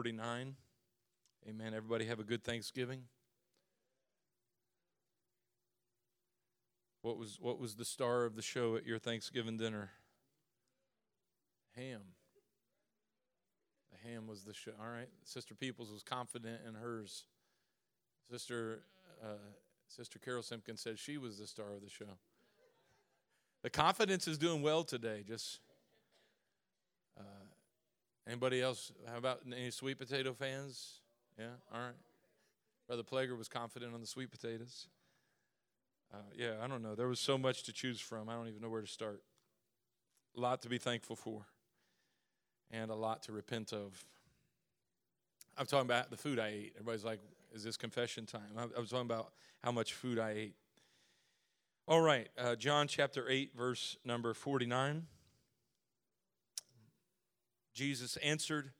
49. Amen. Everybody have a good Thanksgiving. What was what was the star of the show at your Thanksgiving dinner? Ham. The ham was the show. All right. Sister Peoples was confident in hers. Sister uh, Sister Carol Simpkins said she was the star of the show. The confidence is doing well today. Just Anybody else? How about any sweet potato fans? Yeah, all right. Brother Plager was confident on the sweet potatoes. Uh, yeah, I don't know. There was so much to choose from. I don't even know where to start. A lot to be thankful for, and a lot to repent of. I'm talking about the food I ate. Everybody's like, "Is this confession time?" I, I was talking about how much food I ate. All right, uh, John chapter 8, verse number 49. Jesus answered,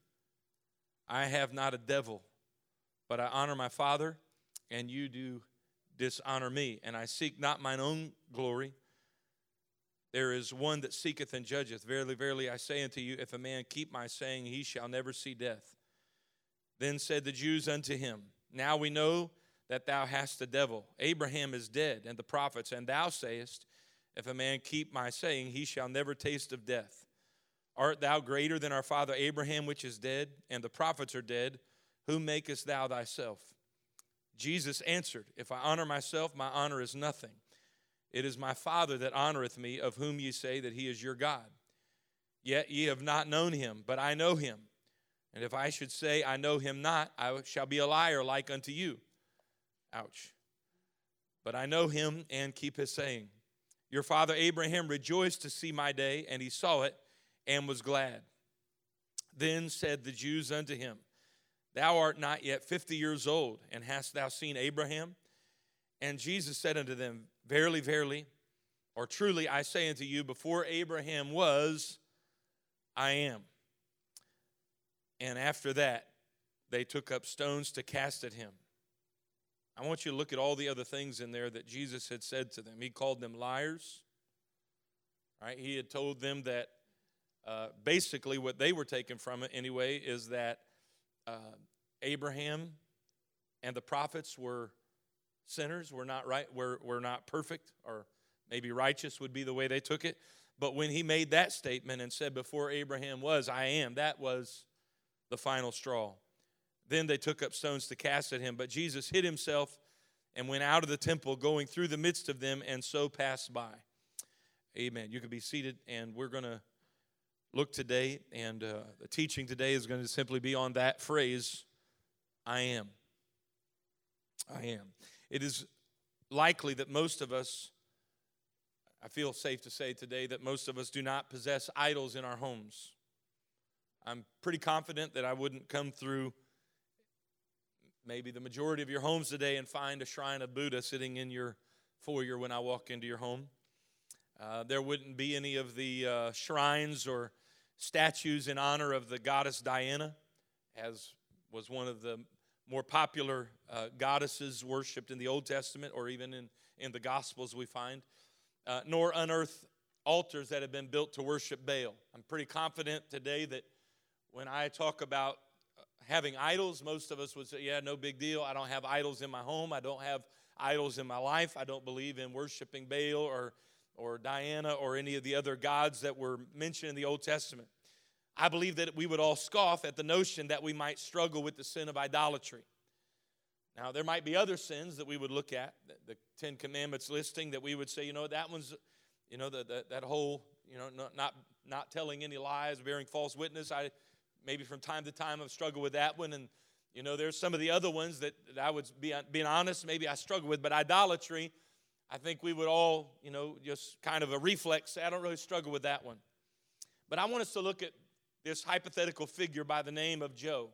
I have not a devil, but I honor my Father, and you do dishonor me. And I seek not mine own glory. There is one that seeketh and judgeth. Verily, verily, I say unto you, if a man keep my saying, he shall never see death. Then said the Jews unto him, Now we know that thou hast a devil. Abraham is dead, and the prophets, and thou sayest, If a man keep my saying, he shall never taste of death. Art thou greater than our father Abraham, which is dead, and the prophets are dead? Whom makest thou thyself? Jesus answered, If I honor myself, my honor is nothing. It is my Father that honoreth me, of whom ye say that he is your God. Yet ye have not known him, but I know him. And if I should say, I know him not, I shall be a liar like unto you. Ouch. But I know him and keep his saying. Your father Abraham rejoiced to see my day, and he saw it and was glad. Then said the Jews unto him, Thou art not yet fifty years old, and hast thou seen Abraham? And Jesus said unto them, Verily, verily, or truly I say unto you, before Abraham was, I am. And after that, they took up stones to cast at him. I want you to look at all the other things in there that Jesus had said to them. He called them liars. Right? He had told them that uh, basically what they were taking from it anyway is that uh, Abraham and the prophets were sinners, were not right, were, were not perfect, or maybe righteous would be the way they took it. But when he made that statement and said, Before Abraham was, I am, that was the final straw. Then they took up stones to cast at him, but Jesus hid himself and went out of the temple, going through the midst of them, and so passed by. Amen. You can be seated, and we're going to look today, and uh, the teaching today is going to simply be on that phrase I am. I am. It is likely that most of us, I feel safe to say today, that most of us do not possess idols in our homes. I'm pretty confident that I wouldn't come through maybe the majority of your homes today and find a shrine of Buddha sitting in your foyer when I walk into your home. Uh, there wouldn't be any of the uh, shrines or statues in honor of the goddess Diana, as was one of the more popular uh, goddesses worshipped in the Old Testament or even in, in the Gospels we find, uh, nor unearth altars that have been built to worship Baal. I'm pretty confident today that when I talk about uh, having idols, most of us would say, Yeah, no big deal. I don't have idols in my home. I don't have idols in my life. I don't believe in worshiping Baal or or Diana or any of the other gods that were mentioned in the Old Testament. I believe that we would all scoff at the notion that we might struggle with the sin of idolatry. Now, there might be other sins that we would look at, the Ten Commandments listing, that we would say, you know, that one's, you know, the, the, that whole, you know, not, not, not telling any lies, bearing false witness. I maybe from time to time I've struggled with that one. And, you know, there's some of the other ones that, that I would be being honest, maybe I struggle with. But idolatry, I think we would all, you know, just kind of a reflex I don't really struggle with that one. But I want us to look at this hypothetical figure by the name of Joe.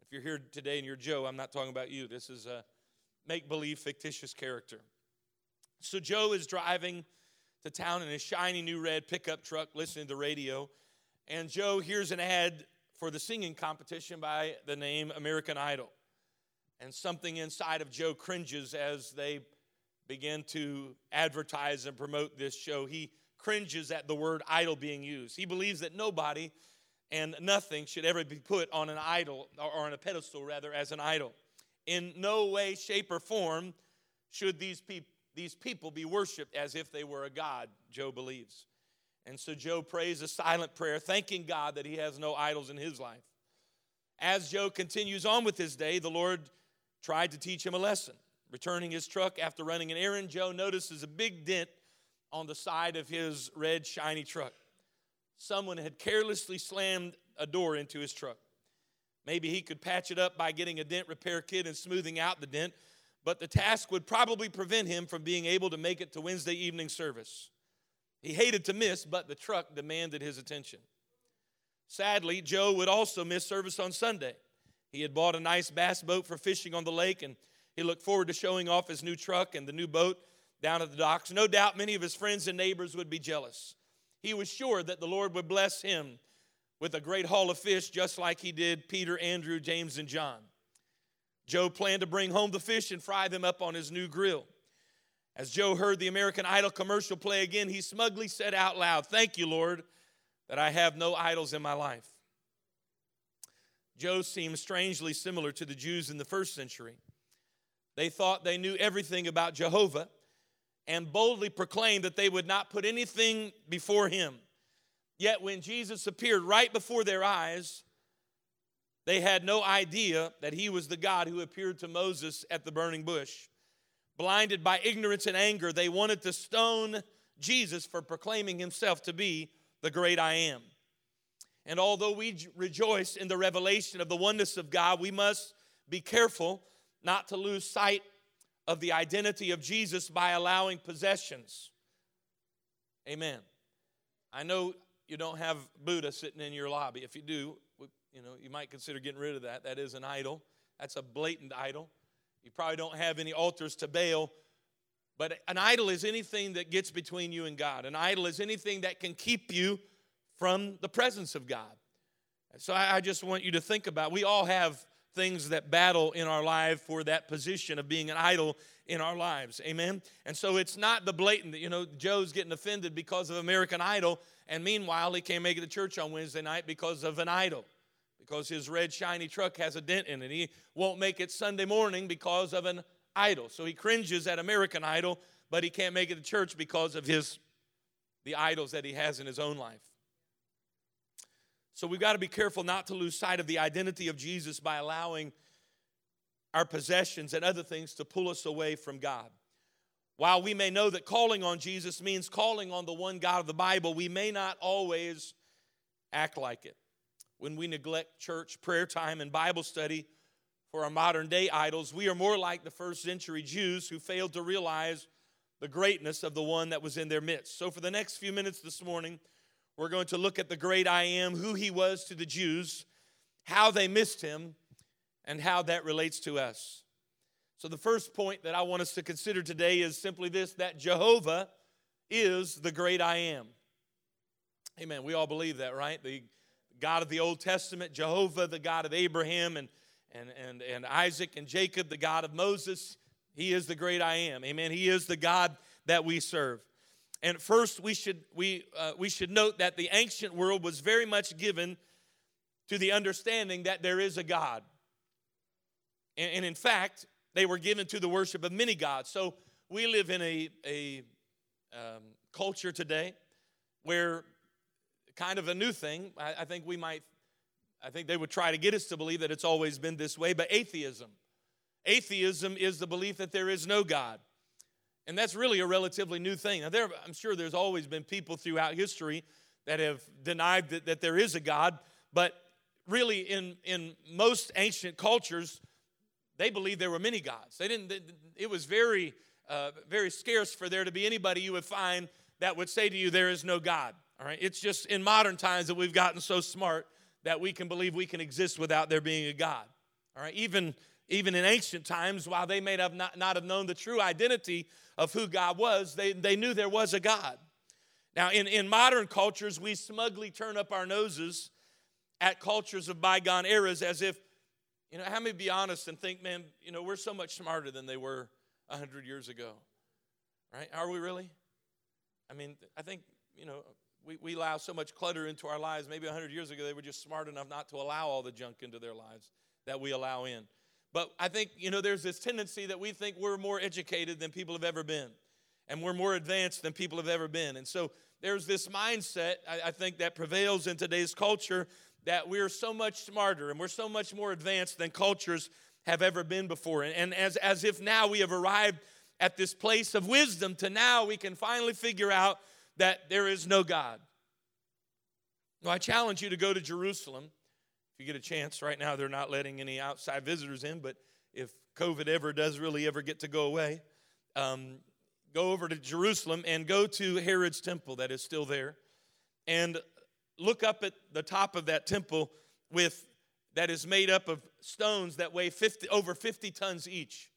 If you're here today and you're Joe, I'm not talking about you. This is a make believe fictitious character. So Joe is driving to town in a shiny new red pickup truck, listening to the radio, and Joe hears an ad for the singing competition by the name American Idol. And something inside of Joe cringes as they begin to advertise and promote this show. He cringes at the word idol being used. He believes that nobody and nothing should ever be put on an idol or on a pedestal rather as an idol. In no way, shape, or form should these, peop- these people be worshiped as if they were a God, Joe believes. And so Joe prays a silent prayer, thanking God that he has no idols in his life. As Joe continues on with his day, the Lord tried to teach him a lesson. Returning his truck after running an errand, Joe notices a big dent on the side of his red, shiny truck someone had carelessly slammed a door into his truck. Maybe he could patch it up by getting a dent repair kit and smoothing out the dent, but the task would probably prevent him from being able to make it to Wednesday evening service. He hated to miss, but the truck demanded his attention. Sadly, Joe would also miss service on Sunday. He had bought a nice bass boat for fishing on the lake, and he looked forward to showing off his new truck and the new boat down at the docks. No doubt many of his friends and neighbors would be jealous he was sure that the Lord would bless him with a great haul of fish, just like he did Peter, Andrew, James, and John. Joe planned to bring home the fish and fry them up on his new grill. As Joe heard the American Idol commercial play again, he smugly said out loud, Thank you, Lord, that I have no idols in my life. Joe seems strangely similar to the Jews in the first century. They thought they knew everything about Jehovah and boldly proclaimed that they would not put anything before him. Yet when Jesus appeared right before their eyes, they had no idea that he was the God who appeared to Moses at the burning bush. Blinded by ignorance and anger, they wanted to stone Jesus for proclaiming himself to be the great I am. And although we rejoice in the revelation of the oneness of God, we must be careful not to lose sight of the identity of Jesus by allowing possessions. Amen. I know you don't have Buddha sitting in your lobby. If you do, you know, you might consider getting rid of that. That is an idol. That's a blatant idol. You probably don't have any altars to Baal, but an idol is anything that gets between you and God. An idol is anything that can keep you from the presence of God. So I just want you to think about we all have things that battle in our life for that position of being an idol in our lives. Amen. And so it's not the blatant that, you know, Joe's getting offended because of American Idol, and meanwhile, he can't make it to church on Wednesday night because of an idol, because his red shiny truck has a dent in it. He won't make it Sunday morning because of an idol. So he cringes at American Idol, but he can't make it to church because of his the idols that he has in his own life. So we've got to be careful not to lose sight of the identity of Jesus by allowing our possessions and other things to pull us away from God. While we may know that calling on Jesus means calling on the one God of the Bible, we may not always act like it. When we neglect church, prayer time, and Bible study for our modern day idols, we are more like the first century Jews who failed to realize the greatness of the one that was in their midst. So, for the next few minutes this morning, we're going to look at the great I am, who he was to the Jews, how they missed him, and how that relates to us. So, the first point that I want us to consider today is simply this that Jehovah is the great I am. Amen. We all believe that, right? The God of the Old Testament, Jehovah, the God of Abraham and, and, and, and Isaac and Jacob, the God of Moses, he is the great I am. Amen. He is the God that we serve. And first, we should, we, uh, we should note that the ancient world was very much given to the understanding that there is a God. And, and in fact, they were given to the worship of many gods. So we live in a, a um, culture today where kind of a new thing, I, I think we might, I think they would try to get us to believe that it's always been this way, but atheism. Atheism is the belief that there is no God. And that's really a relatively new thing. Now, there, I'm sure there's always been people throughout history that have denied that, that there is a God, but really, in, in most ancient cultures, they believed there were many gods. They didn't, it was very, uh, very scarce for there to be anybody you would find that would say to you, There is no God. All right, it's just in modern times that we've gotten so smart that we can believe we can exist without there being a God. All right, even even in ancient times, while they may have not, not have known the true identity of who God was, they, they knew there was a God. Now, in, in modern cultures, we smugly turn up our noses at cultures of bygone eras as if, you know, how many be honest and think, man, you know, we're so much smarter than they were 100 years ago, right? Are we really? I mean, I think, you know, we, we allow so much clutter into our lives. Maybe 100 years ago, they were just smart enough not to allow all the junk into their lives that we allow in. But I think, you know, there's this tendency that we think we're more educated than people have ever been, and we're more advanced than people have ever been. And so there's this mindset, I, I think, that prevails in today's culture that we're so much smarter and we're so much more advanced than cultures have ever been before. And, and as, as if now we have arrived at this place of wisdom to now we can finally figure out that there is no God. Well, I challenge you to go to Jerusalem you get a chance. Right now, they're not letting any outside visitors in, but if COVID ever does really ever get to go away, um, go over to Jerusalem and go to Herod's temple that is still there and look up at the top of that temple with that is made up of stones that weigh 50, over 50 tons each.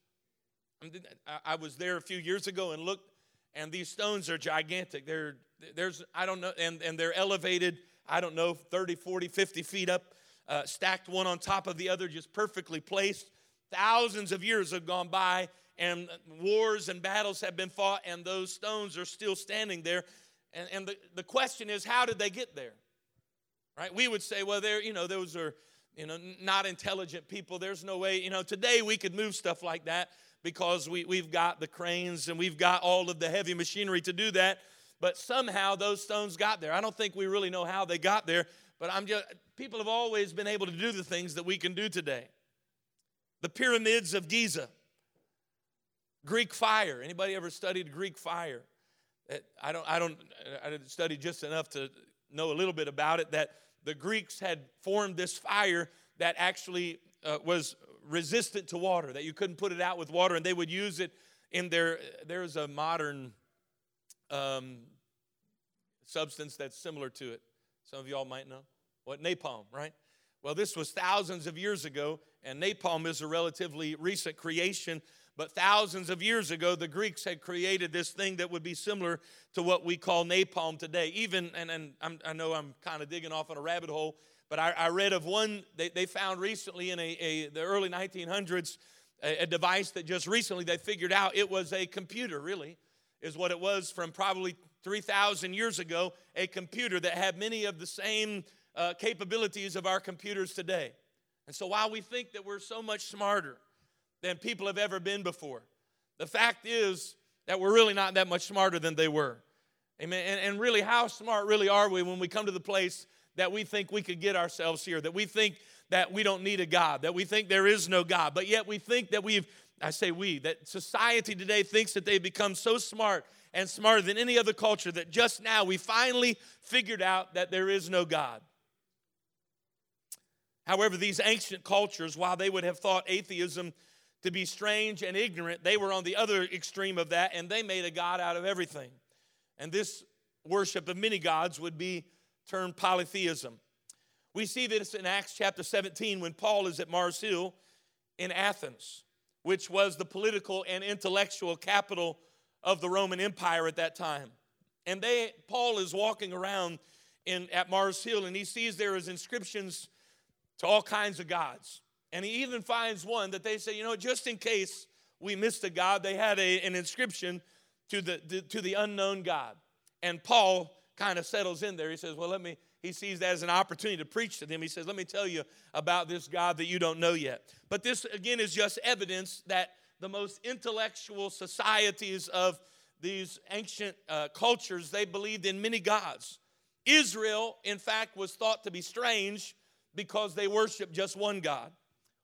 I was there a few years ago and looked, and these stones are gigantic. They're, there's, I don't know, and, and they're elevated, I don't know, 30, 40, 50 feet up, uh, stacked one on top of the other, just perfectly placed. Thousands of years have gone by, and wars and battles have been fought, and those stones are still standing there. And, and the, the question is, how did they get there? Right? We would say, well, there, you know, those are, you know, not intelligent people. There's no way, you know, today we could move stuff like that because we, we've got the cranes and we've got all of the heavy machinery to do that. But somehow those stones got there. I don't think we really know how they got there, but I'm just, people have always been able to do the things that we can do today. The pyramids of Giza, Greek fire. Anybody ever studied Greek fire? I don't, I don't, I didn't study just enough to know a little bit about it. That the Greeks had formed this fire that actually uh, was resistant to water, that you couldn't put it out with water, and they would use it in their. There's a modern um, substance that's similar to it. Some of y'all might know. What? Napalm, right? Well, this was thousands of years ago, and napalm is a relatively recent creation. But thousands of years ago, the Greeks had created this thing that would be similar to what we call napalm today. Even, and, and i know I'm kind of digging off on a rabbit hole, but I, I read of one they, they, found recently in a, a the early 1900s, a, a device that just recently they figured out it was a computer, really, is what it was from probably 3,000 years ago, a computer that had many of the same uh, capabilities of our computers today. And so while we think that we're so much smarter than people have ever been before, the fact is that we're really not that much smarter than they were. Amen. And, and really, how smart really are we when we come to the place that we think we could get ourselves here, that we think that we don't need a God, that we think there is no God, but yet we think that we've, I say we, that society today thinks that they've become so smart and smarter than any other culture that just now we finally figured out that there is no God. However, these ancient cultures, while they would have thought atheism to be strange and ignorant, they were on the other extreme of that and they made a God out of everything. And this worship of many gods would be termed polytheism. We see this in Acts chapter 17 when Paul is at Mars Hill in Athens, which was the political and intellectual capital of the Roman Empire at that time. And they Paul is walking around in at Mars Hill and he sees there is inscriptions to all kinds of gods. And he even finds one that they say, you know, just in case we missed a God, they had a, an inscription to the, the, to the unknown God. And Paul kind of settles in there. He says, well, let me, he sees that as an opportunity to preach to them. He says, let me tell you about this God that you don't know yet. But this, again, is just evidence that the most intellectual societies of these ancient uh, cultures, they believed in many gods. Israel, in fact, was thought to be strange because they worshiped just one God.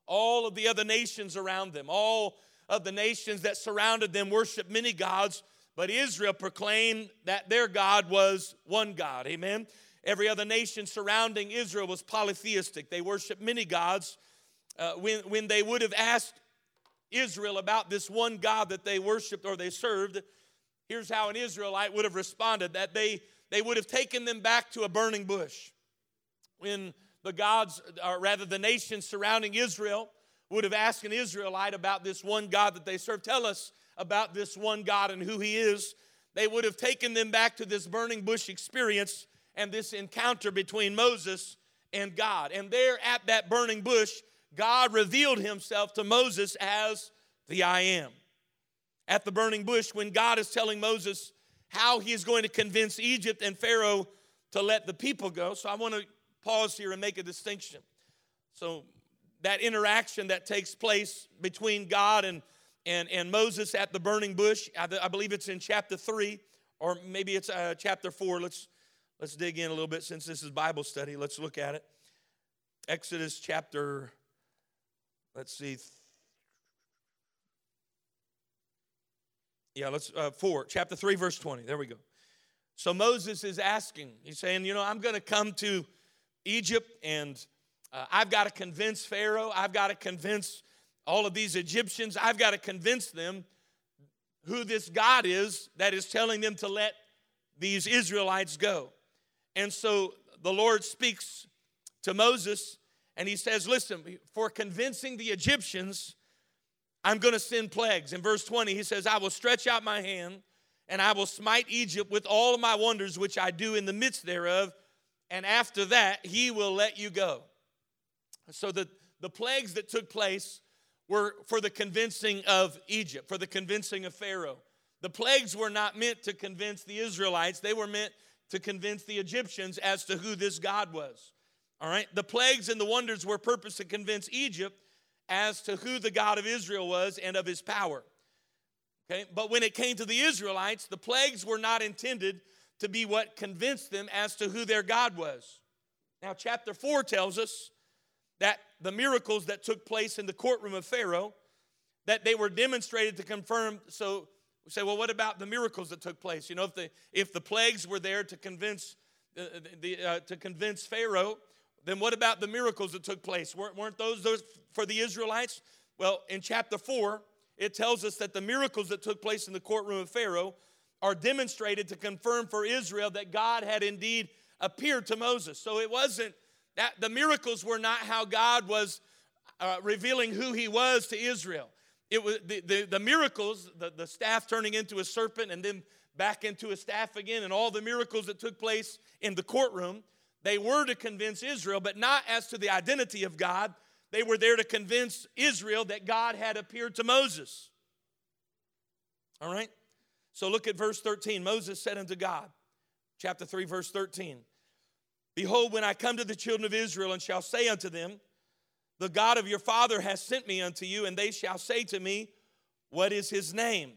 All of the other nations around them, all of the nations that surrounded them worshiped many gods, but Israel proclaimed that their God was one God. Amen. Every other nation surrounding Israel was polytheistic. They worshiped many gods. Uh, when, when they would have asked Israel about this one God that they worshiped or they served, here's how an Israelite would have responded that they, they would have taken them back to a burning bush. When the gods, or rather the nations surrounding Israel, would have asked an Israelite about this one God that they serve. Tell us about this one God and who He is. They would have taken them back to this burning bush experience and this encounter between Moses and God. And there at that burning bush, God revealed Himself to Moses as the I am. At the burning bush, when God is telling Moses how He is going to convince Egypt and Pharaoh to let the people go. So I want to pause here and make a distinction. So that interaction that takes place between God and, and, and Moses at the burning bush, I, I believe it's in chapter 3, or maybe it's uh, chapter 4. Let's, let's dig in a little bit since this is Bible study. Let's look at it. Exodus chapter, let's see. Yeah, let's, uh, 4, chapter 3, verse 20. There we go. So Moses is asking, he's saying, you know, I'm going to come to Egypt and uh, I've got to convince Pharaoh, I've got to convince all of these Egyptians, I've got to convince them who this God is that is telling them to let these Israelites go. And so the Lord speaks to Moses and he says, Listen, for convincing the Egyptians, I'm going to send plagues. In verse 20, he says, I will stretch out my hand and I will smite Egypt with all of my wonders which I do in the midst thereof. And after that, he will let you go. So the, the plagues that took place were for the convincing of Egypt, for the convincing of Pharaoh. The plagues were not meant to convince the Israelites, they were meant to convince the Egyptians as to who this God was. All right? The plagues and the wonders were purposed to convince Egypt as to who the God of Israel was and of his power. Okay? But when it came to the Israelites, the plagues were not intended to be what convinced them as to who their God was. Now, chapter 4 tells us that the miracles that took place in the courtroom of Pharaoh, that they were demonstrated to confirm. So we say, well, what about the miracles that took place? You know, if the if the plagues were there to convince the, the uh, to convince Pharaoh, then what about the miracles that took place? Weren't, those those for the Israelites? Well, in chapter four, it tells us that the miracles that took place in the courtroom of Pharaoh are demonstrated to confirm for Israel that God had indeed appeared to Moses. So it wasn't that the miracles were not how God was uh, revealing who he was to Israel. It was the, the, the miracles, the, the staff turning into a serpent and then back into a staff again, and all the miracles that took place in the courtroom, they were to convince Israel, but not as to the identity of God, they were there to convince Israel that God had appeared to Moses. All right? So look at verse 13. Moses said unto God, chapter 3, verse 13 Behold, when I come to the children of Israel and shall say unto them, The God of your father has sent me unto you, and they shall say to me, What is his name?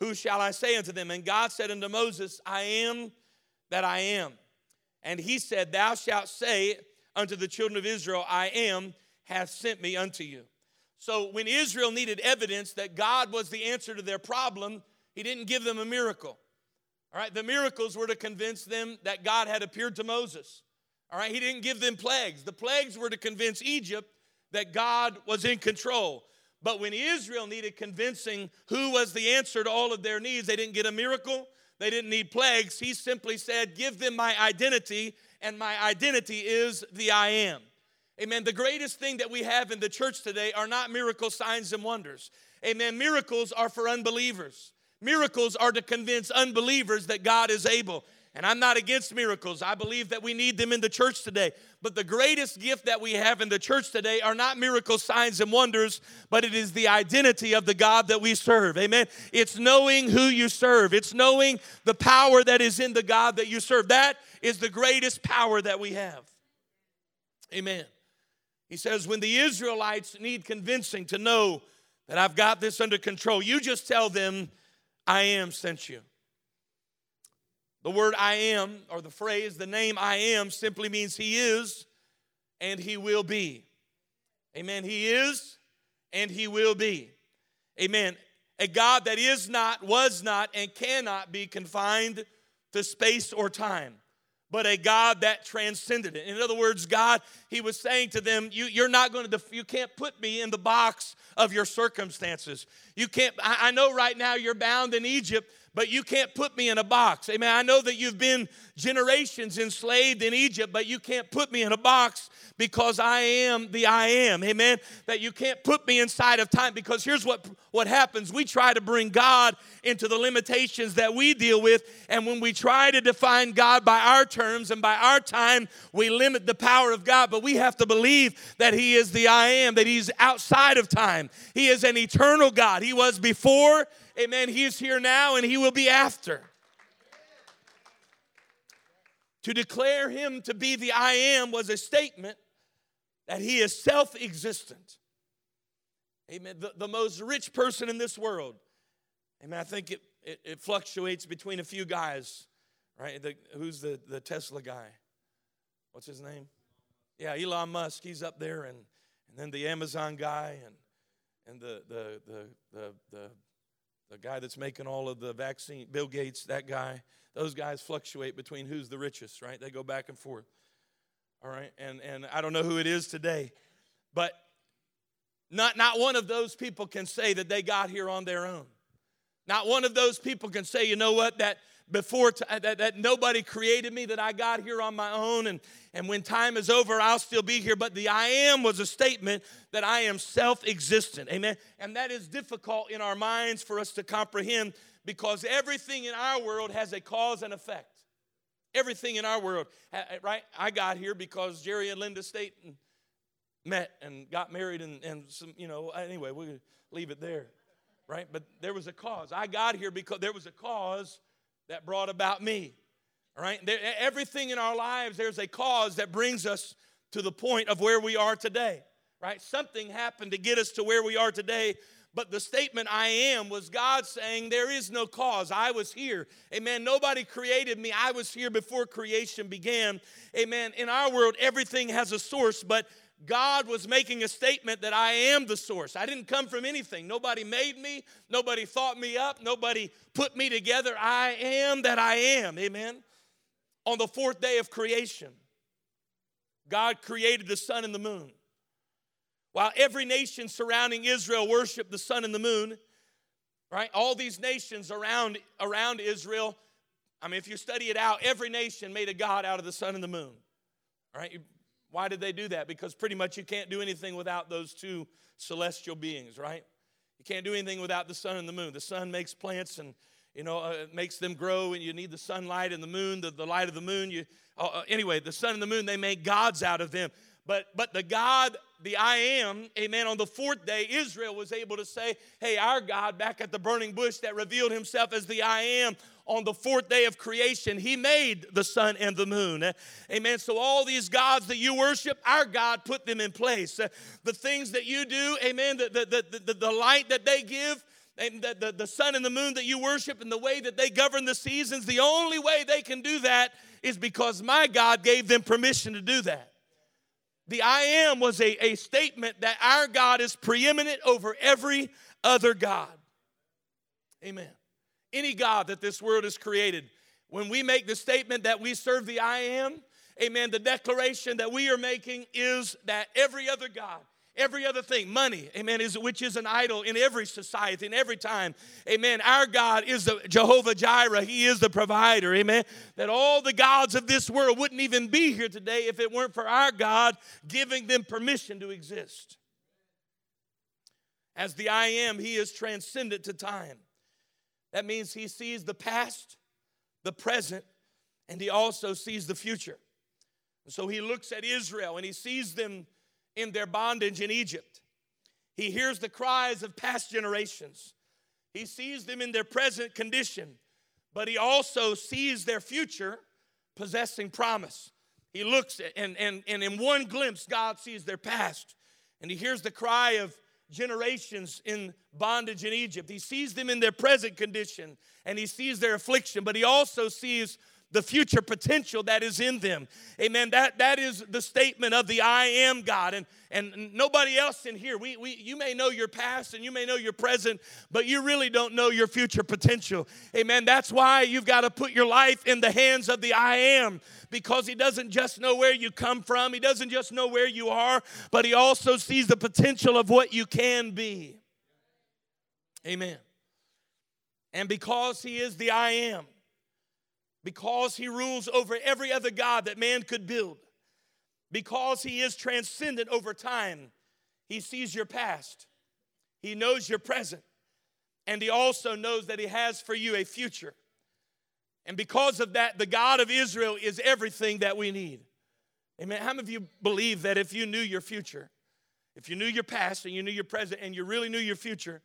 Who shall I say unto them? And God said unto Moses, I am that I am. And he said, Thou shalt say unto the children of Israel, I am hath sent me unto you. So when Israel needed evidence that God was the answer to their problem, he didn't give them a miracle. All right, the miracles were to convince them that God had appeared to Moses. All right, he didn't give them plagues. The plagues were to convince Egypt that God was in control. But when Israel needed convincing who was the answer to all of their needs, they didn't get a miracle, they didn't need plagues. He simply said, Give them my identity, and my identity is the I am. Amen. The greatest thing that we have in the church today are not miracle signs and wonders. Amen. Miracles are for unbelievers. Miracles are to convince unbelievers that God is able. And I'm not against miracles. I believe that we need them in the church today. But the greatest gift that we have in the church today are not miracle signs and wonders, but it is the identity of the God that we serve. Amen. It's knowing who you serve, it's knowing the power that is in the God that you serve. That is the greatest power that we have. Amen. He says, when the Israelites need convincing to know that I've got this under control, you just tell them, I am sent you. The word I am, or the phrase, the name I am, simply means He is and He will be. Amen. He is and He will be. Amen. A God that is not, was not, and cannot be confined to space or time but a God that transcended it. In other words, God, He was saying to them, you, You're not going to, def- you can't put me in the box of your circumstances. You can't, I, I know right now you're bound in Egypt, but you can't put me in a box. Amen. I know that you've been generations enslaved in Egypt, but you can't put me in a box because I am the I am. Amen. That you can't put me inside of time because here's what, what happens. We try to bring God into the limitations that we deal with. And when we try to define God by our terms and by our time, we limit the power of God. But we have to believe that He is the I am, that He's outside of time. He is an eternal God. He was before, amen. He is here now and He will be after. To declare Him to be the I am was a statement that he is self existent. Amen. The, the most rich person in this world. Amen. I think it, it, it fluctuates between a few guys, right? The, who's the, the Tesla guy? What's his name? Yeah, Elon Musk. He's up there, and, and then the Amazon guy, and, and the, the, the, the, the, the guy that's making all of the vaccine, Bill Gates, that guy. Those guys fluctuate between who's the richest, right? They go back and forth all right and and i don't know who it is today but not not one of those people can say that they got here on their own not one of those people can say you know what that before t- uh, that, that nobody created me that i got here on my own and and when time is over i'll still be here but the i am was a statement that i am self-existent amen and that is difficult in our minds for us to comprehend because everything in our world has a cause and effect Everything in our world, right? I got here because Jerry and Linda Staten met and got married, and, and some, you know, anyway, we'll leave it there, right? But there was a cause. I got here because there was a cause that brought about me, all right? There, everything in our lives, there's a cause that brings us to the point of where we are today, right? Something happened to get us to where we are today, but the statement I am was God saying, There is no cause. I was here. Amen. Nobody created me. I was here before creation began. Amen. In our world, everything has a source, but God was making a statement that I am the source. I didn't come from anything. Nobody made me. Nobody thought me up. Nobody put me together. I am that I am. Amen. On the fourth day of creation, God created the sun and the moon. While every nation surrounding Israel worshiped the sun and the moon, right? All these nations around, around Israel, I mean, if you study it out, every nation made a god out of the sun and the moon. Right? Why did they do that? Because pretty much you can't do anything without those two celestial beings, right? You can't do anything without the sun and the moon. The sun makes plants and you know uh, makes them grow, and you need the sunlight and the moon, the, the light of the moon. You uh, uh anyway, the sun and the moon they make gods out of them. But but the God the I am, amen, on the fourth day, Israel was able to say, Hey, our God back at the burning bush that revealed himself as the I am on the fourth day of creation, he made the sun and the moon. Amen. So, all these gods that you worship, our God put them in place. The things that you do, amen, the, the, the, the, light that they give, and the, the, the sun and the moon that you worship, and the way that they govern the seasons, the only way they can do that is because my God gave them permission to do that. The I am was a, a statement that our God is preeminent over every other God. Amen. Any God that this world has created, when we make the statement that we serve the I am, amen, the declaration that we are making is that every other God Every other thing, money, amen, is which is an idol in every society, in every time. Amen. Our God is the Jehovah Jireh. He is the provider. Amen. That all the gods of this world wouldn't even be here today if it weren't for our God giving them permission to exist. As the I am, he is transcendent to time. That means he sees the past, the present, and he also sees the future. so he looks at Israel and he sees them in their bondage in Egypt. He hears the cries of past generations. He sees them in their present condition, but he also sees their future possessing promise. He looks at, and, and, and in one glimpse, God sees their past. And he hears the cry of generations in bondage in Egypt. He sees them in their present condition and he sees their affliction, but he also sees the future potential that is in them. Amen. That, that is the statement of the I am God. And, and nobody else in here, we, we, you may know your past and you may know your present, but you really don't know your future potential. Amen. That's why you've got to put your life in the hands of the I am because He doesn't just know where you come from, He doesn't just know where you are, but He also sees the potential of what you can be. Amen. And because he is the I am, because he rules over every other God that man could build, because he is transcendent over time, he sees your past, he knows your present, and he also knows that he has for you a future. And because of that, the God of Israel is everything that we need. Amen. How many of you believe that if you knew your future, if you knew your past and you knew your present and you really knew your future,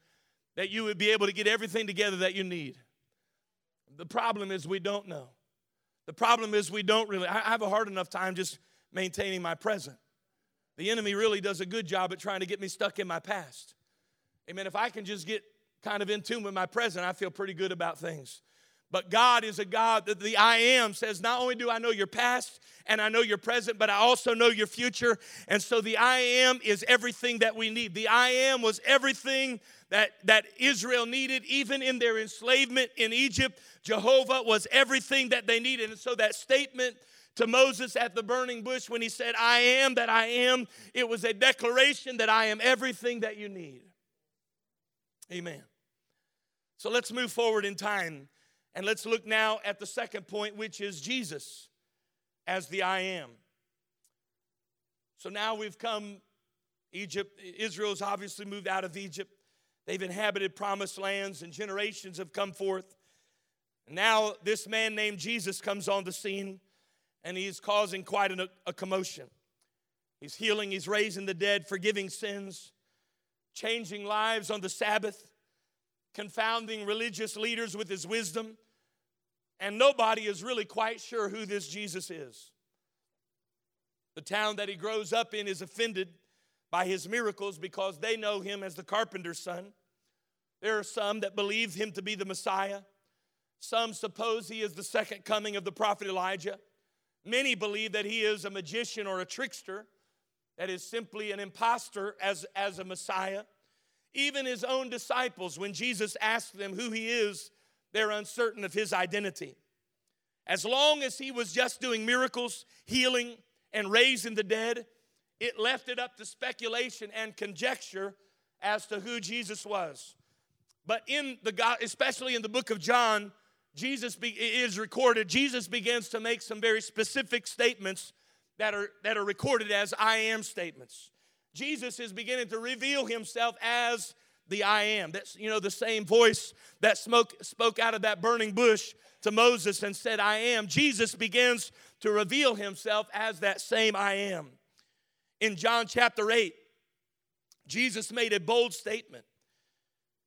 that you would be able to get everything together that you need? The problem is we don't know. The problem is we don't really, I have a hard enough time just maintaining my present. The enemy really does a good job at trying to get me stuck in my past. Amen. If I can just get kind of in tune with my present, I feel pretty good about things. But God is a God that the I am says, not only do I know your past and I know your present, but I also know your future. And so the I am is everything that we need. The I am was everything that, that Israel needed, even in their enslavement in Egypt. Jehovah was everything that they needed. And so that statement to Moses at the burning bush when he said, I am that I am, it was a declaration that I am everything that you need. Amen. So let's move forward in time and let's look now at the second point, which is Jesus as the I am. So now we've come, Egypt, Israel's obviously moved out of Egypt. They've inhabited promised lands, and generations have come forth. now this man named Jesus comes on the scene, and he's causing quite a, a commotion. He's healing, he's raising the dead, forgiving sins, changing lives on the Sabbath confounding religious leaders with his wisdom, and nobody is really quite sure who this Jesus is. The town that he grows up in is offended by his miracles because they know him as the carpenter's son. There are some that believe him to be the Messiah. Some suppose he is the second coming of the prophet Elijah. Many believe that he is a magician or a trickster, that is simply an impostor as, as a Messiah. Even his own disciples, when Jesus asked them who he is, they're uncertain of his identity. As long as he was just doing miracles, healing, and raising the dead, it left it up to speculation and conjecture as to who Jesus was. But in the God, especially in the book of John, Jesus be, is recorded. Jesus begins to make some very specific statements that are that are recorded as I am statements. Jesus is beginning to reveal himself as the I am. That's, you know, the same voice that smoke, spoke out of that burning bush to Moses and said, I am. Jesus begins to reveal himself as that same I am. In John chapter 8, Jesus made a bold statement.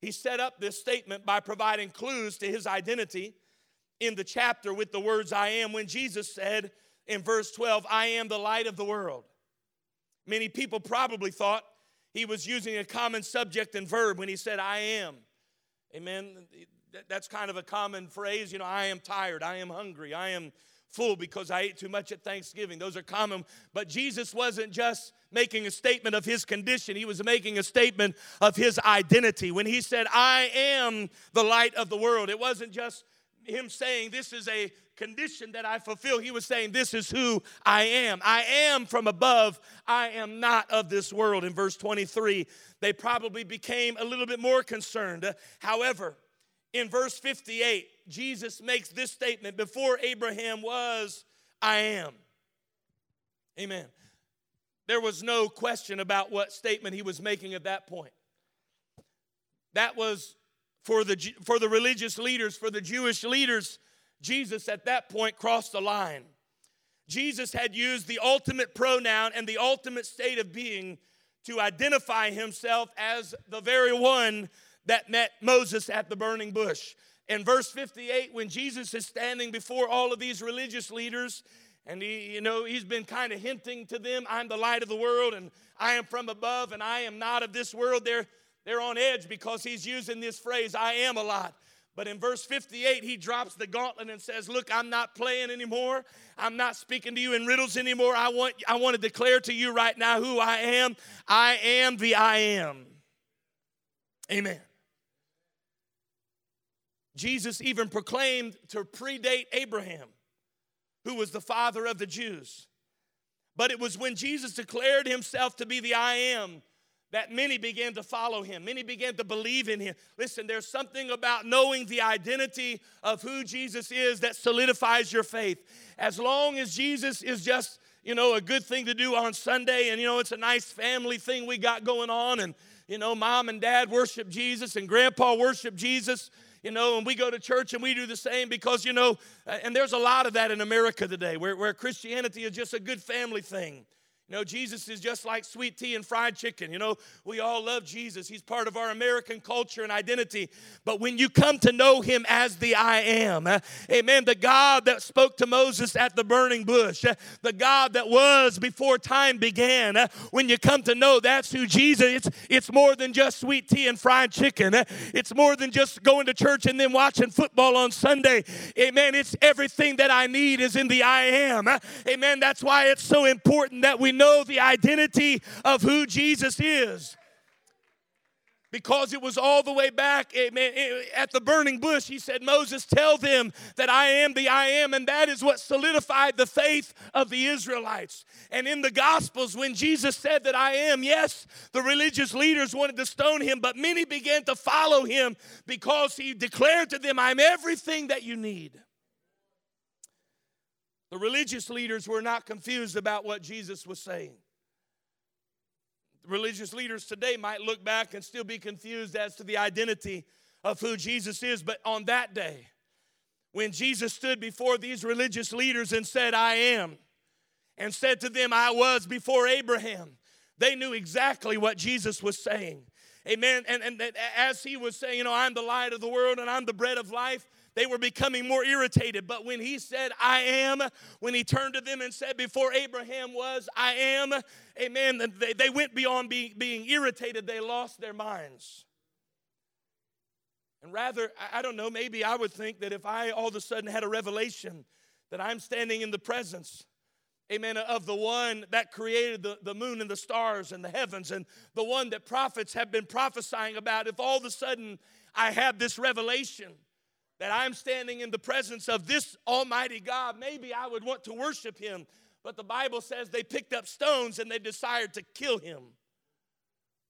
He set up this statement by providing clues to his identity in the chapter with the words I am when Jesus said in verse 12, I am the light of the world. Many people probably thought he was using a common subject and verb when he said, I am. Amen. That's kind of a common phrase. You know, I am tired. I am hungry. I am full because I ate too much at Thanksgiving. Those are common. But Jesus wasn't just making a statement of his condition, he was making a statement of his identity. When he said, I am the light of the world, it wasn't just him saying, This is a condition that I fulfill. He was saying, This is who I am. I am from above. I am not of this world. In verse 23, they probably became a little bit more concerned. However, in verse 58, Jesus makes this statement Before Abraham was, I am. Amen. There was no question about what statement he was making at that point. That was for the, for the religious leaders, for the Jewish leaders, Jesus at that point crossed the line. Jesus had used the ultimate pronoun and the ultimate state of being to identify himself as the very one that met Moses at the burning bush. In verse 58, when Jesus is standing before all of these religious leaders, and he, you know, he's been kind of hinting to them, I'm the light of the world, and I am from above, and I am not of this world. They're, they're on edge because he's using this phrase, I am a lot. But in verse 58, he drops the gauntlet and says, Look, I'm not playing anymore. I'm not speaking to you in riddles anymore. I want, I want to declare to you right now who I am. I am the I am. Amen. Jesus even proclaimed to predate Abraham, who was the father of the Jews. But it was when Jesus declared himself to be the I am that many began to follow him. Many began to believe in him. Listen, there's something about knowing the identity of who Jesus is that solidifies your faith. As long as Jesus is just, you know, a good thing to do on Sunday and, you know, it's a nice family thing we got going on and, you know, mom and dad worship Jesus and grandpa worship Jesus you know, and we go to church and we do the same because, you know, and there's a lot of that in America today where, where Christianity is just a good family thing. Know, Jesus is just like sweet tea and fried chicken. You know, we all love Jesus. He's part of our American culture and identity. But when you come to know him as the I am, uh, amen, the God that spoke to Moses at the burning bush, uh, the God that was before time began, uh, when you come to know that's who Jesus it's, it's more than just sweet tea and fried chicken. It's more than just going to church and then watching football on Sunday. Amen. It's everything that I need is in the I am. Amen. That's why it's so important that we know know the identity of who Jesus is because it was all the way back eh, amen, eh, at the burning bush. He said, Moses, tell them that I am the I am. And that is what solidified the faith of the Israelites. And in the Gospels, when Jesus said that I am, yes, the religious leaders wanted to stone him, but many began to follow him because he declared to them, I'm everything that you need. The religious leaders were not confused about what Jesus was saying. The religious leaders today might look back and still be confused as to the identity of who Jesus is, but on that day, when Jesus stood before these religious leaders and said, I am, and said to them, I was before Abraham, they knew exactly what Jesus was saying. Amen. And, and as he was saying, you know, I'm the light of the world and I'm the bread of life, they were becoming more irritated. But when he said, I am, when he turned to them and said, Before Abraham was, I am, amen, they, they went beyond being, being irritated, they lost their minds. And rather, I don't know, maybe I would think that if I all of a sudden had a revelation that I'm standing in the presence, amen, of the one that created the, the moon and the stars and the heavens and the one that prophets have been prophesying about, if all of a sudden I have this revelation, that I'm standing in the presence of this Almighty God, maybe I would want to worship Him. But the Bible says they picked up stones and they desired to kill Him.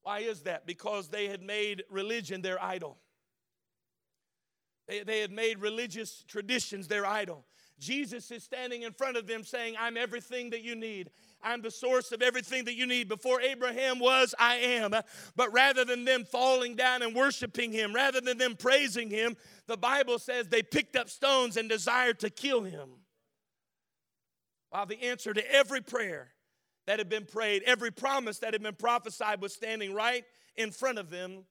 Why is that? Because they had made religion their idol. They, they had made religious traditions their idol. Jesus is standing in front of them saying, I'm everything that you need. I'm the source of everything that you need. Before Abraham was, I am. But rather than them falling down and worshiping him, rather than them praising him, the Bible says they picked up stones and desired to kill him. While the answer to every prayer that had been prayed, every promise that had been prophesied was standing right in front of them,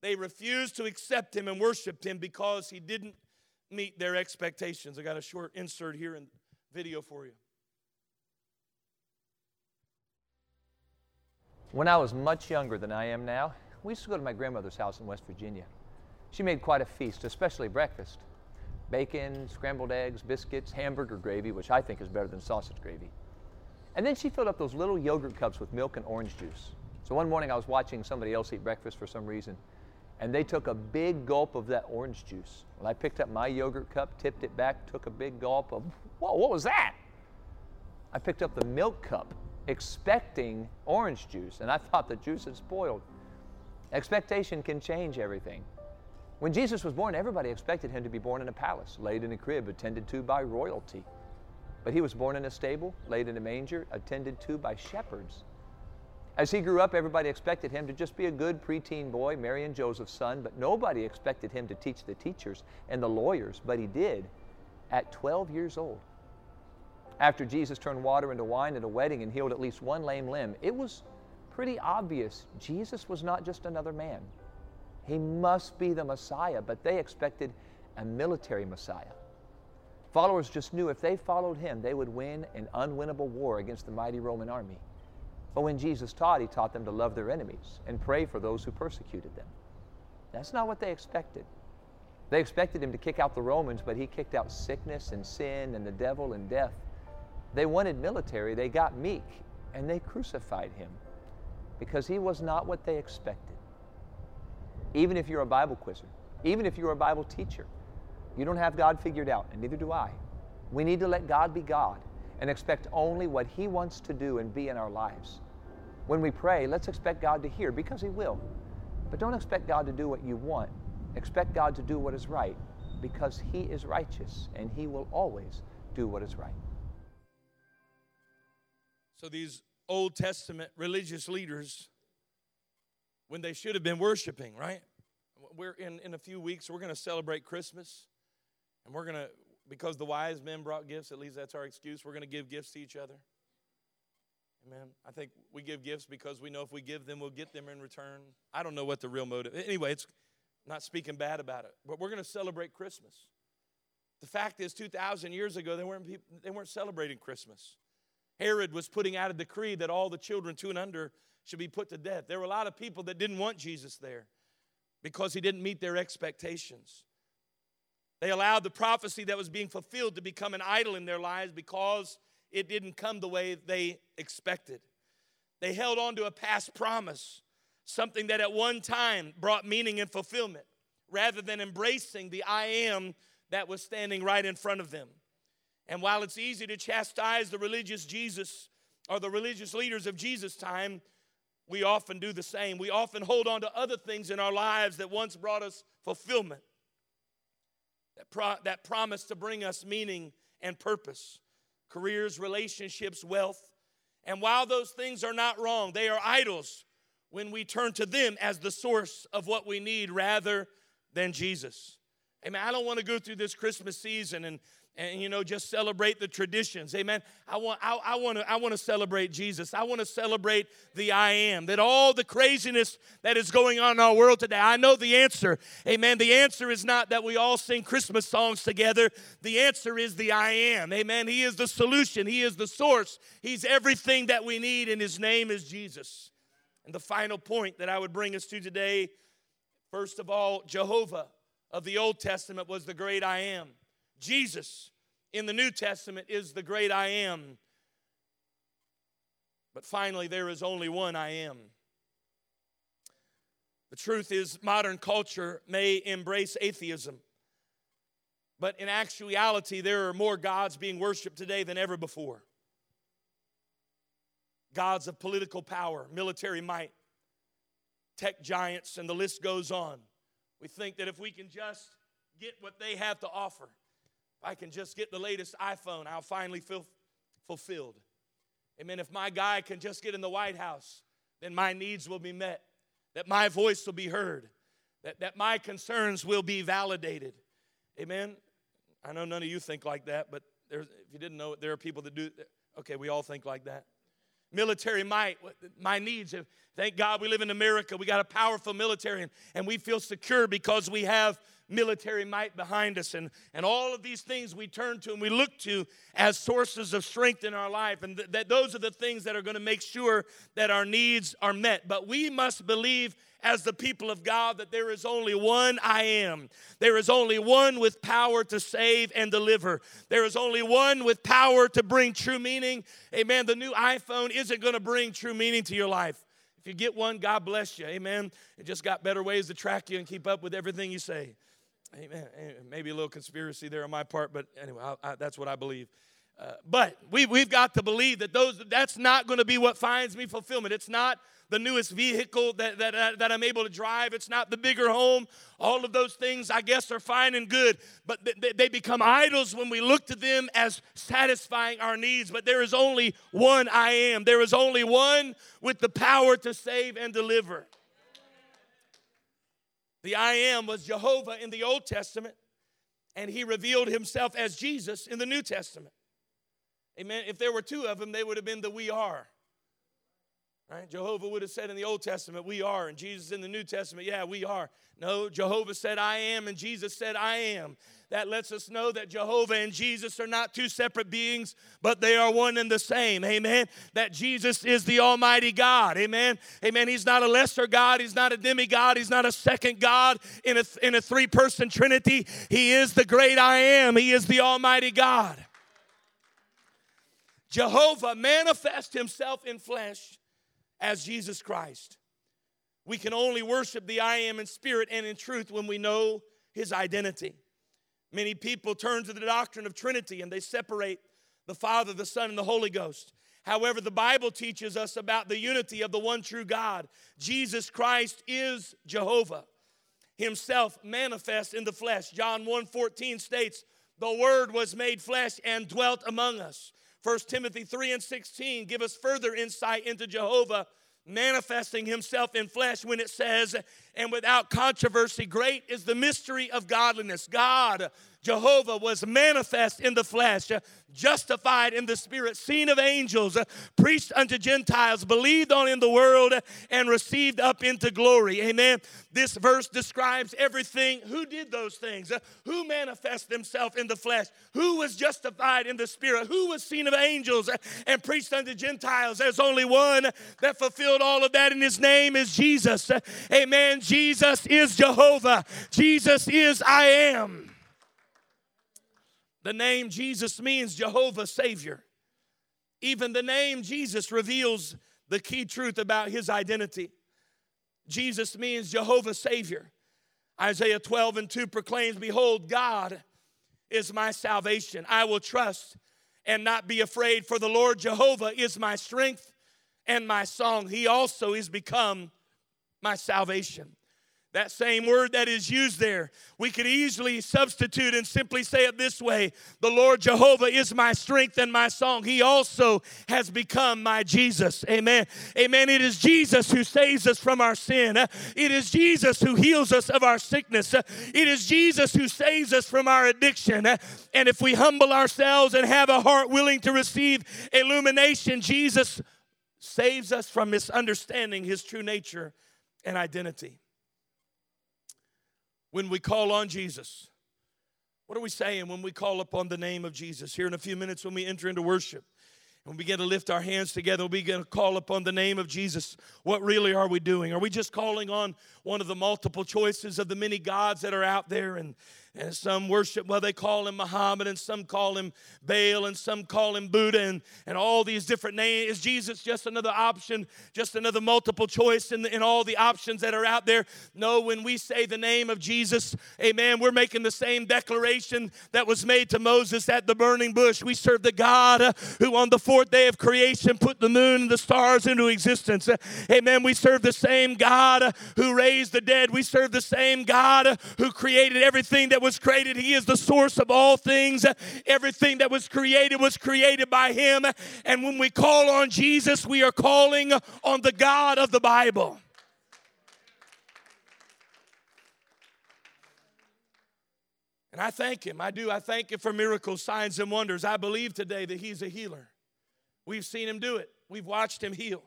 they refused to accept him and worshiped him because he didn't meet their expectations. I got a short insert here in video for you. When I was much younger than I am now, we used to go to my grandmother's house in West Virginia. She made quite a feast, especially breakfast. Bacon, scrambled eggs, biscuits, hamburger gravy, which I think is better than sausage gravy. And then she filled up those little yogurt cups with milk and orange juice. So one morning I was watching somebody else eat breakfast for some reason, and they took a big gulp of that orange juice. Well, I picked up my yogurt cup, tipped it back, took a big gulp of, whoa, what was that? I picked up the milk cup expecting orange juice, and I thought the juice had spoiled. Expectation can change everything. When Jesus was born, everybody expected him to be born in a palace, laid in a crib, attended to by royalty. But he was born in a stable, laid in a manger, attended to by shepherds. As he grew up, everybody expected him to just be a good preteen boy, Mary and Joseph's son, but nobody expected him to teach the teachers and the lawyers, but he did at 12 years old. After Jesus turned water into wine at a wedding and healed at least one lame limb, it was pretty obvious Jesus was not just another man. He must be the Messiah, but they expected a military Messiah. Followers just knew if they followed him, they would win an unwinnable war against the mighty Roman army. But when Jesus taught, he taught them to love their enemies and pray for those who persecuted them. That's not what they expected. They expected him to kick out the Romans, but he kicked out sickness and sin and the devil and death. They wanted military, they got meek, and they crucified him because he was not what they expected. Even if you're a Bible quizzer, even if you're a Bible teacher, you don't have God figured out, and neither do I. We need to let God be God and expect only what He wants to do and be in our lives. When we pray, let's expect God to hear because He will. But don't expect God to do what you want. Expect God to do what is right because He is righteous and He will always do what is right. So these Old Testament religious leaders, when they should have been worshiping, right? We're in, in a few weeks, we're going to celebrate Christmas. And we're going to, because the wise men brought gifts, at least that's our excuse, we're going to give gifts to each other. Amen. I think we give gifts because we know if we give them, we'll get them in return. I don't know what the real motive. Anyway, it's not speaking bad about it, but we're going to celebrate Christmas. The fact is, 2,000 years ago, they weren't, people, they weren't celebrating Christmas. Herod was putting out a decree that all the children two and under should be put to death. There were a lot of people that didn't want Jesus there because he didn't meet their expectations. They allowed the prophecy that was being fulfilled to become an idol in their lives because it didn't come the way they expected. They held on to a past promise, something that at one time brought meaning and fulfillment, rather than embracing the I am that was standing right in front of them. And while it's easy to chastise the religious Jesus or the religious leaders of Jesus' time, we often do the same. We often hold on to other things in our lives that once brought us fulfillment, that, pro- that promise to bring us meaning and purpose careers, relationships, wealth. And while those things are not wrong, they are idols when we turn to them as the source of what we need rather than Jesus. Amen. I don't want to go through this Christmas season and and you know just celebrate the traditions. Amen. I want i, I want to i want to celebrate jesus. I want to celebrate the i am that all the craziness that is going on in our world today i know the answer. Amen. The answer is not that we all sing christmas songs together. The answer is the i am. Amen. He is the solution. He is the source. He's everything that we need and his name is jesus. And the final point that i would bring us to today first of all jehovah of the old testament was the great i am Jesus in the New Testament is the great I am. But finally, there is only one I am. The truth is, modern culture may embrace atheism, but in actuality, there are more gods being worshiped today than ever before. Gods of political power, military might, tech giants, and the list goes on. We think that if we can just get what they have to offer, I can just get the latest iPhone, I'll finally feel fulfilled. Amen. If my guy can just get in the White House, then my needs will be met, that my voice will be heard, that, that my concerns will be validated. Amen. I know none of you think like that, but if you didn't know it, there are people that do. Okay, we all think like that. Military might, my needs. Thank God we live in America. We got a powerful military, and, and we feel secure because we have military might behind us. And, and all of these things we turn to and we look to as sources of strength in our life. And th- that those are the things that are going to make sure that our needs are met. But we must believe as the people of God that there is only one I am. There is only one with power to save and deliver. There is only one with power to bring true meaning. Amen. The new iPhone isn't going to bring true meaning to your life. If you get one, God bless you. Amen. It just got better ways to track you and keep up with everything you say. Amen. Maybe a little conspiracy there on my part, but anyway, I, I, that's what I believe. Uh, but we, we've got to believe that those that's not going to be what finds me fulfillment. It's not the newest vehicle that, that, that I'm able to drive. It's not the bigger home. All of those things, I guess, are fine and good, but they, they become idols when we look to them as satisfying our needs. But there is only one I am. There is only one with the power to save and deliver. The I am was Jehovah in the Old Testament, and he revealed himself as Jesus in the New Testament. Amen. If there were two of them, they would have been the we are. Right? Jehovah would have said in the Old Testament, we are, and Jesus in the New Testament, yeah, we are. No, Jehovah said, I am, and Jesus said, I am. That lets us know that Jehovah and Jesus are not two separate beings, but they are one and the same. Amen. That Jesus is the Almighty God. Amen. Amen. He's not a lesser God. He's not a demigod. He's not a second God in a, in a three person Trinity. He is the great I am. He is the Almighty God. Jehovah manifest himself in flesh as Jesus Christ. We can only worship the I am in spirit and in truth when we know his identity. Many people turn to the doctrine of Trinity and they separate the Father, the Son, and the Holy Ghost. However, the Bible teaches us about the unity of the one true God. Jesus Christ is Jehovah, himself manifest in the flesh. John 1:14 states, "The word was made flesh and dwelt among us." 1 Timothy 3 and 16 give us further insight into Jehovah manifesting himself in flesh when it says, and without controversy, great is the mystery of godliness. God, Jehovah, was manifest in the flesh, uh, justified in the spirit, seen of angels, uh, preached unto Gentiles, believed on in the world, uh, and received up into glory. Amen. This verse describes everything. Who did those things? Who manifested himself in the flesh? Who was justified in the spirit? Who was seen of angels and preached unto Gentiles? There's only one that fulfilled all of that, and his name is Jesus. Amen. Jesus is Jehovah. Jesus is I am. The name Jesus means Jehovah Savior. Even the name Jesus reveals the key truth about his identity. Jesus means Jehovah Savior. Isaiah 12 and 2 proclaims, Behold, God is my salvation. I will trust and not be afraid, for the Lord Jehovah is my strength and my song. He also is become my salvation. That same word that is used there, we could easily substitute and simply say it this way The Lord Jehovah is my strength and my song. He also has become my Jesus. Amen. Amen. It is Jesus who saves us from our sin. It is Jesus who heals us of our sickness. It is Jesus who saves us from our addiction. And if we humble ourselves and have a heart willing to receive illumination, Jesus saves us from misunderstanding his true nature and identity when we call on Jesus. What are we saying when we call upon the name of Jesus? Here in a few minutes, when we enter into worship and we begin to lift our hands together, we begin to call upon the name of Jesus. What really are we doing? Are we just calling on one of the multiple choices of the many gods that are out there and and some worship, well, they call him Muhammad, and some call him Baal, and some call him Buddha, and, and all these different names. Is Jesus just another option, just another multiple choice in, the, in all the options that are out there? No, when we say the name of Jesus, amen, we're making the same declaration that was made to Moses at the burning bush. We serve the God who on the fourth day of creation put the moon and the stars into existence. Amen. We serve the same God who raised the dead. We serve the same God who created everything that was created. He is the source of all things. Everything that was created was created by Him. And when we call on Jesus, we are calling on the God of the Bible. And I thank Him. I do. I thank Him for miracles, signs, and wonders. I believe today that He's a healer. We've seen Him do it, we've watched Him heal.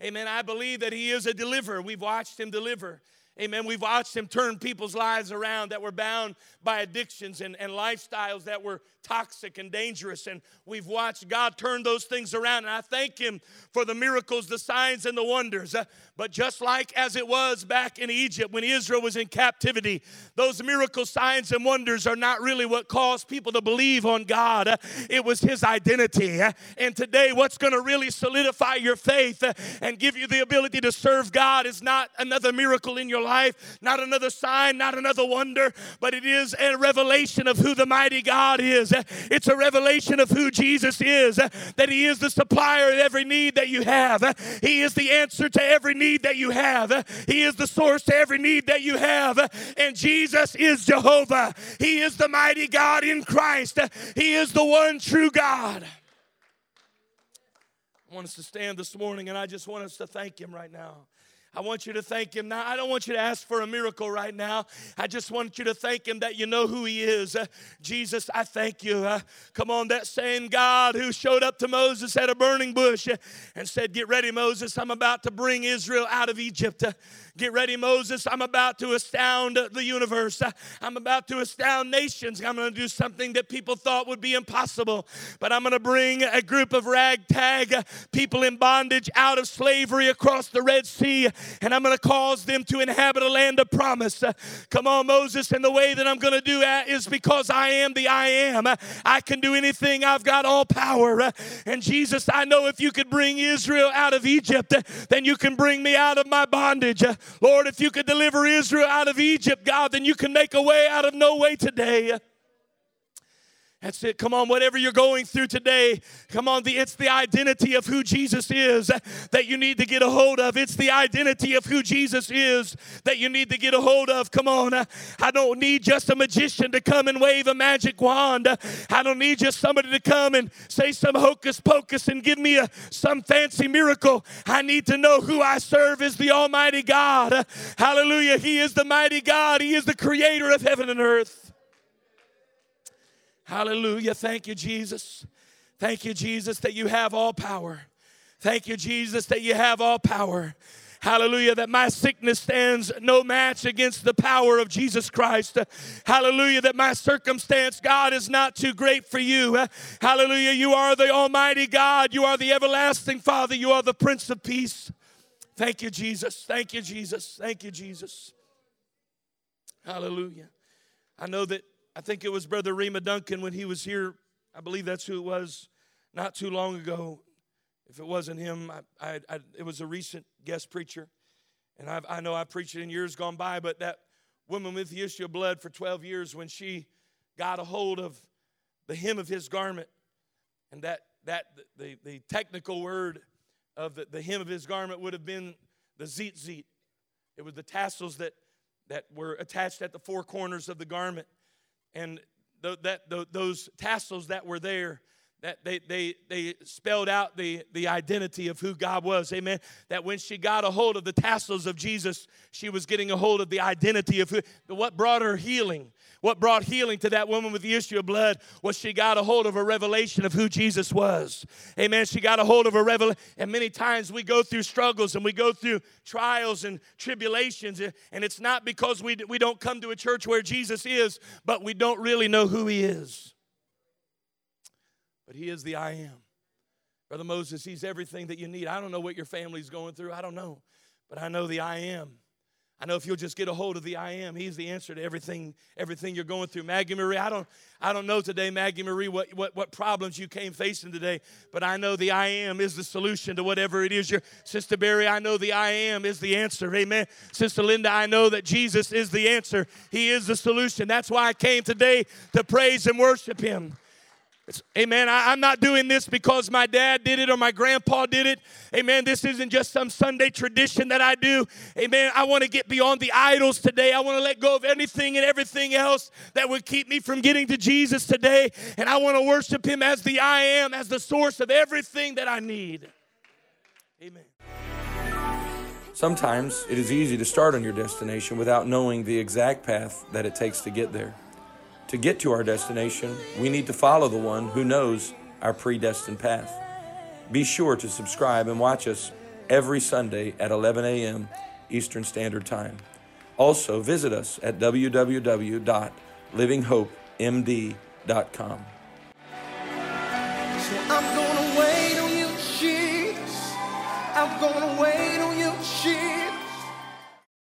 Amen. I believe that He is a deliverer. We've watched Him deliver. Amen. We've watched him turn people's lives around that were bound by addictions and, and lifestyles that were toxic and dangerous. And we've watched God turn those things around. And I thank him for the miracles, the signs, and the wonders. Uh, but just like as it was back in Egypt when Israel was in captivity, those miracle signs and wonders are not really what caused people to believe on God. Uh, it was his identity. Uh, and today, what's going to really solidify your faith and give you the ability to serve God is not another miracle in your life, not another sign, not another wonder, but it is a revelation of who the mighty God is. It's a revelation of who Jesus is, that He is the supplier of every need that you have. He is the answer to every need that you have. He is the source to every need that you have. And Jesus is Jehovah. He is the mighty God in Christ. He is the one true God. I want us to stand this morning and I just want us to thank Him right now. I want you to thank Him now. I don't want you to ask for a miracle right now. I just want you to thank Him that you know who He is. Uh, Jesus, I thank you. Uh, come on, that same God who showed up to Moses at a burning bush uh, and said, Get ready, Moses. I'm about to bring Israel out of Egypt. Uh, Get ready, Moses. I'm about to astound the universe. I'm about to astound nations. I'm going to do something that people thought would be impossible. But I'm going to bring a group of ragtag people in bondage out of slavery across the Red Sea, and I'm going to cause them to inhabit a land of promise. Come on, Moses. And the way that I'm going to do that is because I am the I am. I can do anything, I've got all power. And Jesus, I know if you could bring Israel out of Egypt, then you can bring me out of my bondage. Lord, if you could deliver Israel out of Egypt, God, then you can make a way out of no way today. That's it. Come on, whatever you're going through today, come on. The, it's the identity of who Jesus is that you need to get a hold of. It's the identity of who Jesus is that you need to get a hold of. Come on. I don't need just a magician to come and wave a magic wand. I don't need just somebody to come and say some hocus pocus and give me a, some fancy miracle. I need to know who I serve is the Almighty God. Hallelujah. He is the mighty God, He is the creator of heaven and earth. Hallelujah. Thank you, Jesus. Thank you, Jesus, that you have all power. Thank you, Jesus, that you have all power. Hallelujah, that my sickness stands no match against the power of Jesus Christ. Hallelujah, that my circumstance, God, is not too great for you. Hallelujah, you are the Almighty God. You are the everlasting Father. You are the Prince of Peace. Thank you, Jesus. Thank you, Jesus. Thank you, Jesus. Hallelujah. I know that I think it was Brother Rima Duncan when he was here. I believe that's who it was not too long ago. If it wasn't him, I, I, I, it was a recent guest preacher. And I've, i know I preached it in years gone by, but that woman with the issue of blood for 12 years, when she got a hold of the hem of his garment, and that, that the, the technical word of the, the hem of his garment would have been the tzitzit. It was the tassels that, that were attached at the four corners of the garment and that those tassels that were there that they, they, they spelled out the, the identity of who God was. Amen. That when she got a hold of the tassels of Jesus, she was getting a hold of the identity of who, what brought her healing. What brought healing to that woman with the issue of blood was she got a hold of a revelation of who Jesus was. Amen. She got a hold of a revelation. And many times we go through struggles and we go through trials and tribulations. And it's not because we, we don't come to a church where Jesus is, but we don't really know who he is but He is the I am. Brother Moses, He's everything that you need. I don't know what your family's going through, I don't know, but I know the I am. I know if you'll just get a hold of the I am, He's the answer to everything, everything you're going through. Maggie Marie, I don't, I don't know today, Maggie Marie, what, what, what problems you came facing today, but I know the I am is the solution to whatever it is. Your Sister Barry, I know the I am is the answer. Amen. Sister Linda, I know that Jesus is the answer. He is the solution. That's why I came today to praise and worship Him. It's, amen. I, am not doing this because my dad did it or my grandpa did it. Amen. This isn't just some Sunday tradition that I do. Amen. I want to get beyond the idols today. I want to let go of anything and everything else that would keep me from getting to Jesus today. And I want to worship Him as the I am, as the source of everything that I need. Amen. Sometimes it is easy to start on your destination without knowing the exact path that it takes to get there. To get to our destination, we need to follow the one who knows our predestined path. Be sure to subscribe and watch us every Sunday at 11 a.m. Eastern Standard Time. Also, visit us at www.livinghopemd.com. So I'm gonna wait on you, Jesus. I'm gonna wait on you, Jesus.